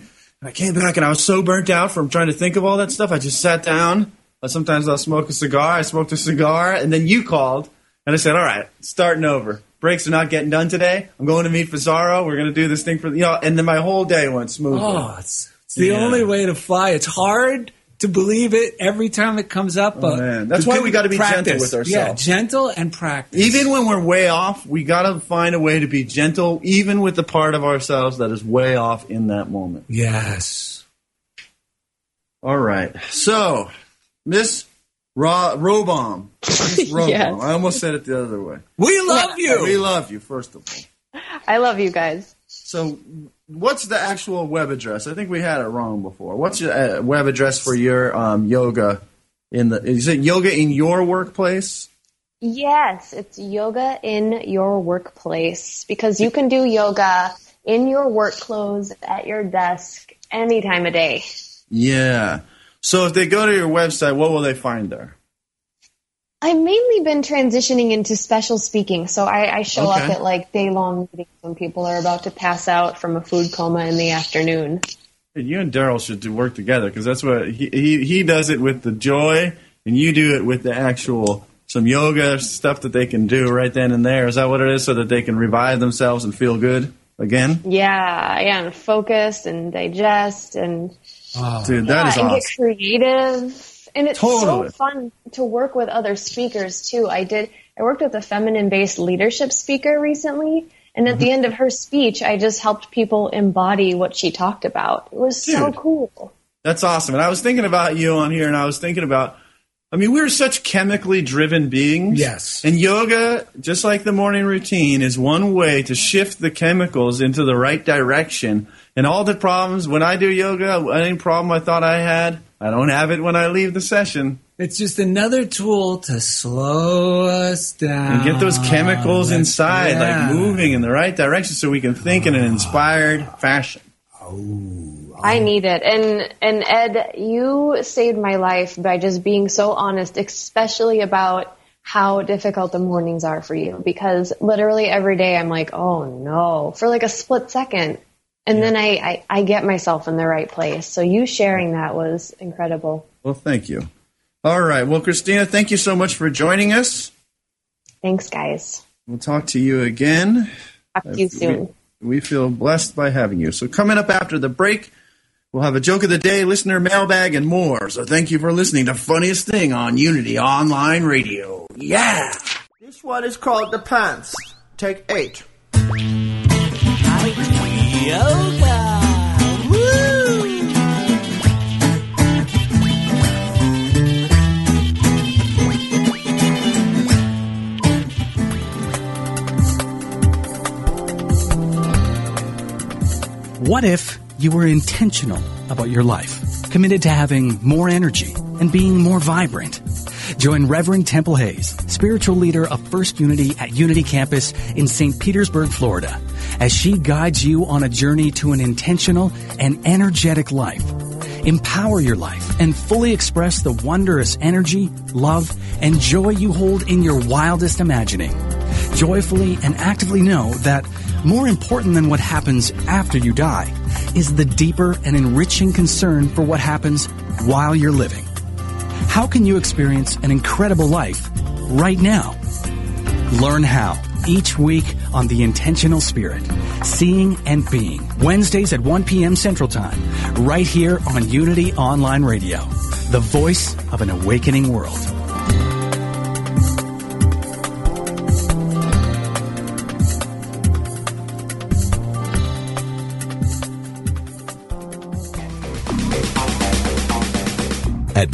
and I came back, and I was so burnt out from trying to think of all that stuff. I just sat down. Sometimes I'll smoke a cigar. I smoked a cigar, and then you called, and I said, "All right, starting over. Brakes are not getting done today. I'm going to meet Fazaro. We're going to do this thing for you know." And then my whole day went smoothly. Oh, it's, it's the Yeah. only way to fly. It's hard to believe it every time it comes up, oh, but Oh, man. That's why we gotta be gentle with ourselves. Yeah, gentle and practice. Even when we're way off, we got to find a way to be gentle, even with the part of ourselves that is way off in that moment. yes. All right. So, Miss Ro- Robom. Miss Robom. Yes. I almost said it the other way. We love you. We love you, first of all. I love you guys. So, what's the actual web address? I think we had it wrong before. What's your uh, web address for your um, yoga? In the is it yoga in your workplace? Yes, it's yoga in your workplace because you can do yoga in your work clothes at your desk any time of day. Yeah. So, if they go to your website, what will they find there? I've mainly been transitioning into special speaking, so I, I show Okay. up at like day long meetings when people are about to pass out from a food coma in the afternoon. You and Daryl should do work together because that's what he, he he does it with the joy, and you do it with the actual some yoga stuff that they can do right then and there. Is that what it is? So that they can revive themselves and feel good again. Yeah, yeah, and focus and digest and Dude, that yeah, is and get creative. And it's Totally. so fun to work with other speakers too. I did. I worked with a feminine-based leadership speaker recently, and at Mm-hmm. the end of her speech, I just helped people embody what she talked about. It was so cool. That's awesome. And I was thinking about you on here, and I was thinking about. I mean, we're such chemically driven beings. Yes. And yoga, just like the morning routine, is one way to shift the chemicals into the right direction. And all the problems, when I do yoga, any problem I thought I had, I don't have it when I leave the session. It's just another tool to slow us down And get those chemicals That's- inside, yeah. like moving in the right direction so we can think in an ah. inspired fashion. Oh I oh. need it. And and Ed, you saved my life by just being so honest, especially about how difficult the mornings are for you. Because literally every day I'm like, oh no, for like a split second. And then I, I, I get myself in the right place. So you sharing that was incredible. Well, thank you. All right. Well, Christina, thank you so much for joining us. Thanks, guys. We'll talk to you again. Talk to you soon. We, we feel blessed by having you. So, coming up after the break, we'll have a joke of the day, listener mailbag, and more. So, thank you for listening to Funniest Thing on Unity Online Radio. Yeah. This one is called The Pants. Take eight. What if you were intentional about your life, committed to having more energy and being more vibrant. Join Reverend Temple Hayes, spiritual leader of First Unity at Unity Campus in St. Petersburg, Florida, as she guides you on a journey to an intentional and energetic life. Empower your life and fully express the wondrous energy, love, and joy you hold in your wildest imagining. Joyfully and actively know that more important than what happens after you die is the deeper and enriching concern for what happens while you're living. How can you experience an incredible life right now? Learn how each week on The Intentional Spirit, Seeing and Being, Wednesdays at 1 p.m. Central Time, right here on Unity Online Radio, the voice of an awakening world.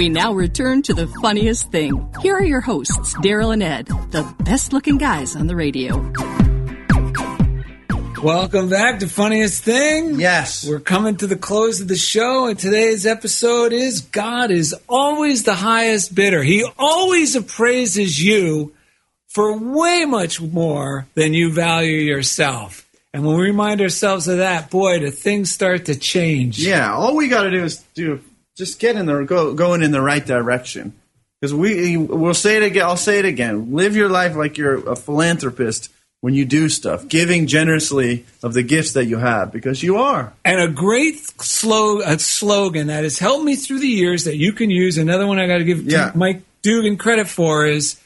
We now return to the funniest thing. Here are your hosts, Daryl and Ed, the best looking guys on the radio. Welcome back to Funniest Thing. Yes. We're coming to the close of the show, and today's episode is God is always the highest bidder. He always appraises you for way much more than you value yourself. And when we remind ourselves of that, boy, do things start to change. Yeah, all we got to do is do just get in the go going in the right direction. Because we we'll say it again. I'll say it again. Live your life like you're a philanthropist when you do stuff, giving generously of the gifts that you have, because you are. And a great slog- a slogan that has helped me through the years that you can use. Another one I got to give Yeah. Mike Dugan credit for is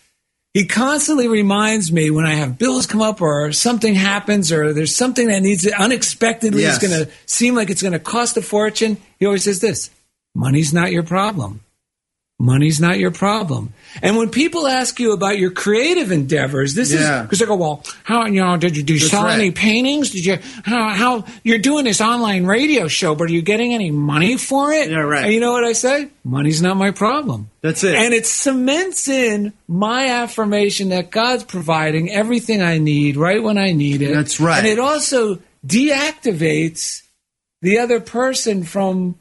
he constantly reminds me when I have bills come up or something happens or there's something that needs to unexpectedly Yes. is going to seem like it's going to cost a fortune. He always says this: "Money's not your problem." Money's not your problem. And when people ask you about your creative endeavors, this Yeah. is because they go, "Well, how you know did you do sell right. any paintings? Did you how how you're doing this online radio show, but are you getting any money for it?" Yeah, right. And you know what I say? Money's not my problem. That's it. And it cements in my affirmation that God's providing everything I need right when I need it. That's right. And it also deactivates the other person from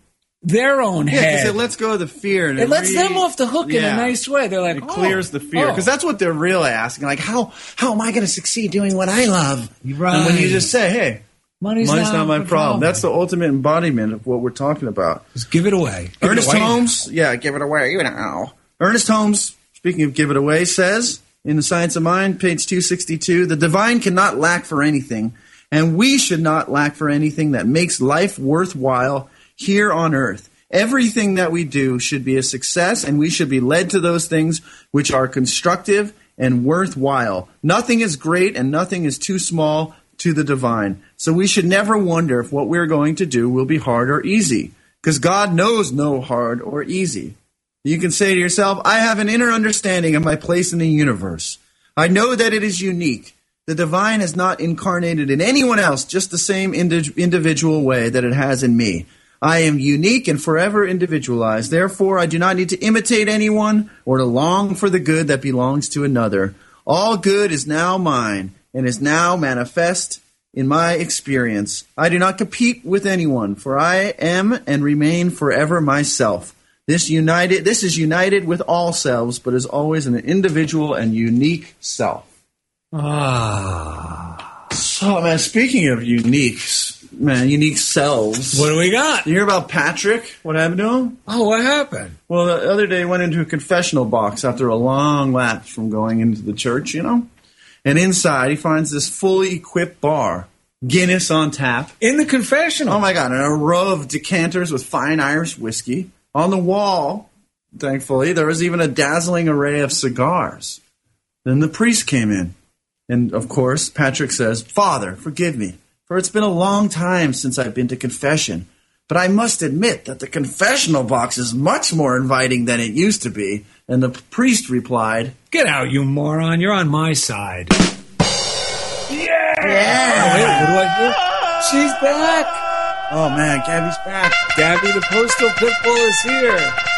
their own Yeah, head. it lets go of the fear. And It lets re- them off the hook in a nice way. They're like, It oh, clears the fear oh. because that's what they're really asking. Like, how how am I going to succeed doing what I love? Right. And when you just say, "Hey, money's, money's not, my the problem. That's the ultimate embodiment of what we're talking about. Just give it away. Give it Ernest away. Holmes, yeah, give it away. You know. Ernest Holmes, speaking of give it away, says in The Science of Mind, page 262, the divine cannot lack for anything, and we should not lack for anything that makes life worthwhile here on earth. Everything that we do should be a success, and we should be led to those things which are constructive and worthwhile. Nothing is great, and nothing is too small to the divine. So we should never wonder if what we're going to do will be hard or easy, because God knows no hard or easy. You can say to yourself, I have an inner understanding of my place in the universe. I know that it is unique. The divine is not incarnated in anyone else, just the same indi- individual way that it has in me. I am unique and forever individualized. Therefore, I do not need to imitate anyone or to long for the good that belongs to another. All good is now mine and is now manifest in my experience. I do not compete with anyone, for I am and remain forever myself. This united this is united with all selves, but is always an individual and unique self. Ah. So man, speaking of unique, man, unique selves. What do we got? You hear about Patrick? What happened to him? Oh, what happened? Well, the other day he went into a confessional box after a long lapse from going into the church, you know? And inside he finds this fully equipped bar, Guinness on tap. In the confessional. Oh my God, and a row of decanters with fine Irish whiskey. On the wall, thankfully, there was even a dazzling array of cigars. Then the priest came in. And of course, Patrick says, Father, forgive me, for it's been a long time since I've been to confession. But I must admit that the confessional box is much more inviting than it used to be. And the priest replied, Get out, you moron. You're on my side. Yeah! Oh, wait, what do I hear? She's back. Oh man, Gabby's back. Gabby the postal pitbull is here.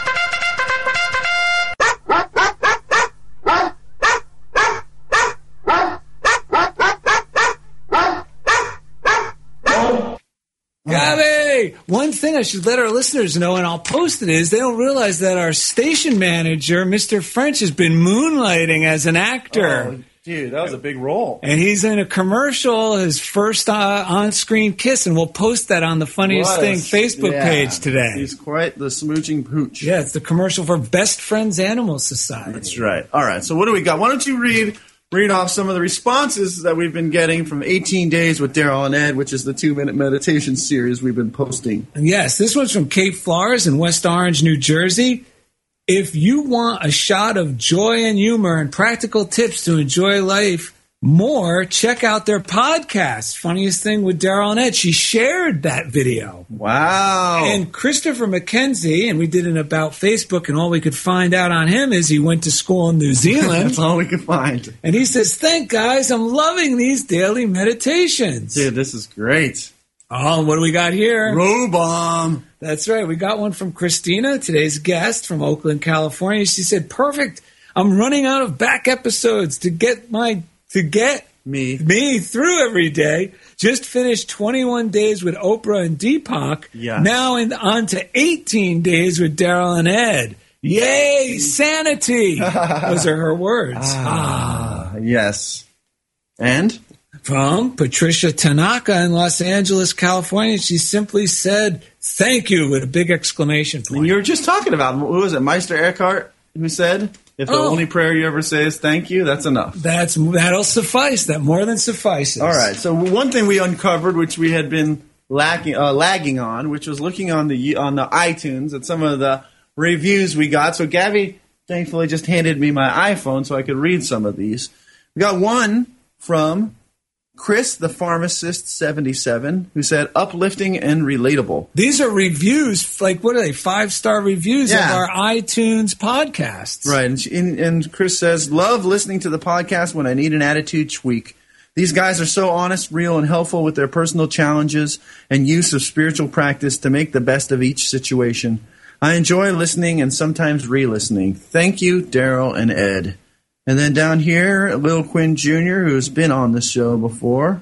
One thing I should let our listeners know, and I'll post it, is they don't realize that our station manager, Mr. French, has been moonlighting as an actor. Oh, dude, that was a big role. And he's in a commercial, his first uh, on screen kiss, and we'll post that on the Funniest What a- Thing Facebook yeah. page today. He's quite the smooching pooch. Yeah, it's the commercial for Best Friends Animal Society. That's right. All right. So what do we got? Why don't you read read off some of the responses that we've been getting from 18 Days with Daryl and Ed, which is the two minute meditation series we've been posting. Yes, this one's from Kate Flores in West Orange, New Jersey. If you want a shot of joy and humor and practical tips to enjoy life more, check out their podcast, Funniest Thing with Daryl and Ed. She shared that video. Wow. And Christopher McKenzie, and we did an about Facebook, and all we could find out on him is he went to school in New Zealand. That's all we could find. and he says, Thank guys, I'm loving these daily meditations. Dude, this is great. Oh, what do we got here? Robomb. That's right. We got one from Christina, today's guest from Oakland, California. She said, "Perfect. I'm running out of back episodes to get my to get Me. me through every day. Just finished 21 days with Oprah and Deepak. Yes. Now in, on to 18 days with Daryl and Ed. Yay, sanity. Those are her words. Ah. Uh, yes. And? From Patricia Tanaka in Los Angeles, California. She simply said, thank you with a big exclamation point. And you were just talking about, who was it, Meister Eckhart, who said, if the Oh. only prayer you ever say is thank you, that's enough. That's that'll suffice. That more than suffices. All right. So one thing we uncovered, which we had been lacking, uh, lagging on, which was looking on the on the iTunes at some of the reviews we got. So Gabby thankfully just handed me my iPhone so I could read some of these. We got one from Chris, the pharmacist, seventy-seven, who said uplifting and relatable. These are reviews. Like what are they? Five star reviews Yeah. of our iTunes podcasts. Right, and, she, and, and Chris says, "Love listening to the podcast when I need an attitude tweak. These guys are so honest, real, and helpful with their personal challenges and use of spiritual practice to make the best of each situation. I enjoy listening and sometimes re-listening. Thank you, Daryl and Ed." And then down here, Lil Quinn Jr., who's been on this show before,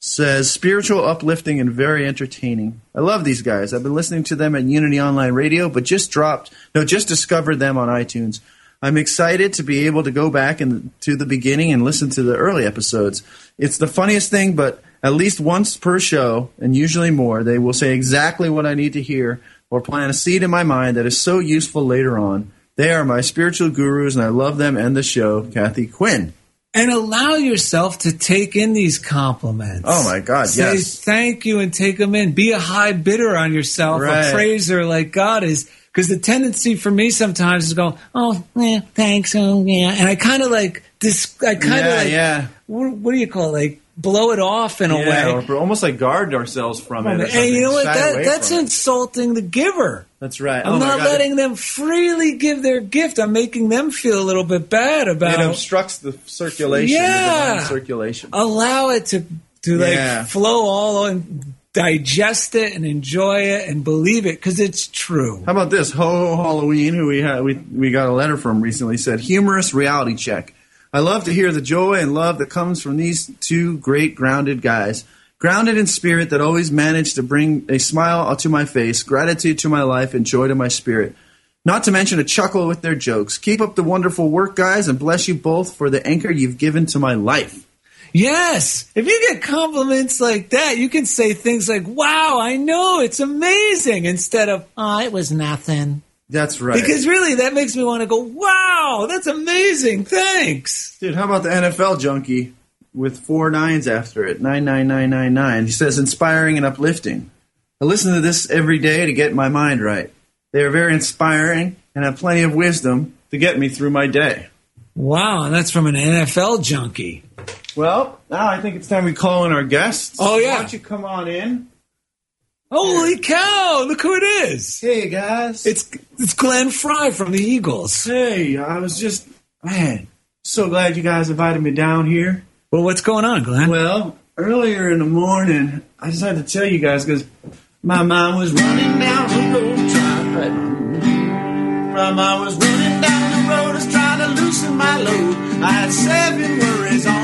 says spiritual, uplifting, and very entertaining. I love these guys. I've been listening to them at Unity Online Radio, but just dropped, no, just discovered them on iTunes. I'm excited to be able to go back to the beginning and listen to the early episodes. It's the funniest thing, but at least once per show, and usually more, they will say exactly what I need to hear or plant a seed in my mind that is so useful later on. They are my spiritual gurus, and I love them and the show, Kathy Quinn. And allow yourself to take in these compliments. Oh my God, Say yes. thank you and take them in. Be a high bidder on yourself, Right. a praiser like God is. Because the tendency for me sometimes is go, oh, yeah, thanks, oh, yeah. And I kind of like, this, I kind of Yeah, like, yeah. What, what do you call it? Like, blow it off in a Yeah, way. or almost like guard ourselves from oh, it. And you know what? That, that's from it. insulting the giver. That's right. I'm Oh not letting them freely give their gift. I'm making them feel a little bit bad about It obstructs the circulation, Yeah. the circulation. allow it to to Yeah. like flow all and digest it and enjoy it and believe it because it's true. How about this? Ho Ho Halloween, who we had, we we got a letter from recently, said humorous reality check. I love to hear the joy and love that comes from these two great grounded guys. Grounded in spirit that always manage to bring a smile to my face, gratitude to my life, and joy to my spirit. Not to mention a chuckle with their jokes. Keep up the wonderful work, guys, and bless you both for the anchor you've given to my life. Yes. If you get compliments like that, you can say things like, wow, I know, it's amazing, instead of, oh, it was nothing. That's right. Because really, that makes me want to go, wow, that's amazing. Thanks. Dude, how about the NFL junkie with four nines after it? 99999. He says, inspiring and uplifting. I listen to this every day to get my mind right. They are very inspiring and have plenty of wisdom to get me through my day. Wow, and that's from an NFL junkie. Well, now I think it's time we call in our guests. Oh, yeah. Why don't you come on in? Holy cow, look who it is. Hey, guys. It's it's Glenn Frey from the Eagles. Hey, I was just, man, so glad you guys invited me down here. Well, what's going on, Glenn? Well, earlier in the morning, I just had to tell you guys because my mind was running down the road trying My mind was running down the road, I was trying to loosen my load. I had seven worries on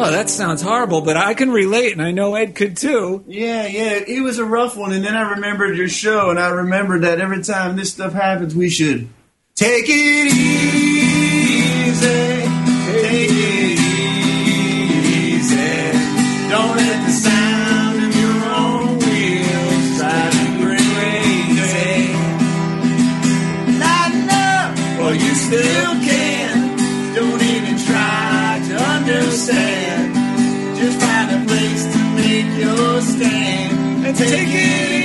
Oh, that sounds horrible, but I can relate, and I know Ed could too. Yeah, yeah, it was a rough one. And then I remembered your show, and I remembered that every time this stuff happens, we should take it easy. Take it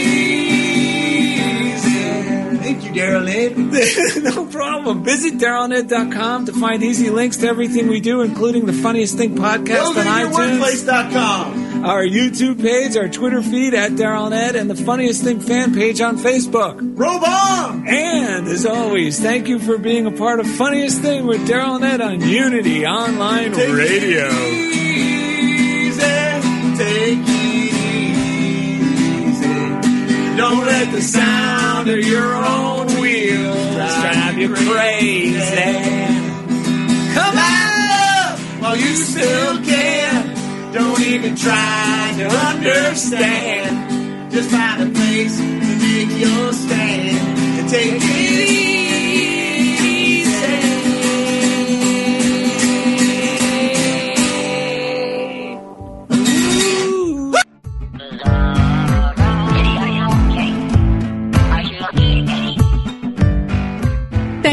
easy. Thank you, Daryl Ed. no problem. Visit darylned.com to find easy links to everything we do, including the Funniest Thing podcast on iTunes. WorkPlace.com. our YouTube page, our Twitter feed at Daryl and Ed, and the Funniest Thing fan page on Facebook. Robon! And as always, thank you for being a part of Funniest Thing with Daryl and Ed on Unity Online Radio. Don't let the sound of your own wheels drive you crazy. Come on, while you still can. Don't even try to understand. Just find a place to make your stand and take it easy.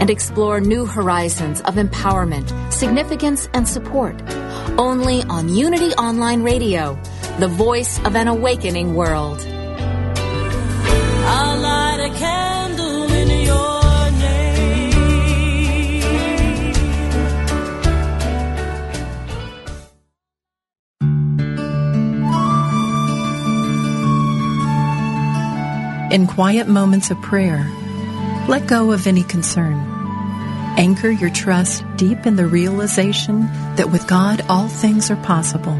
and explore new horizons of empowerment, significance, and support. Only on Unity Online Radio, the voice of an awakening world. I'll light a candle in your name. In quiet moments of prayer, let go of any concern. Anchor your trust deep in the realization that with God all things are possible.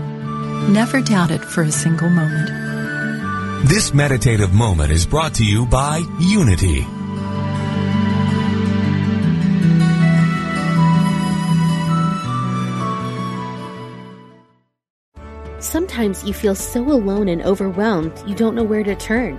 Never doubt it for a single moment. This meditative moment is brought to you by Unity. Sometimes you feel so alone and overwhelmed you don't know where to turn.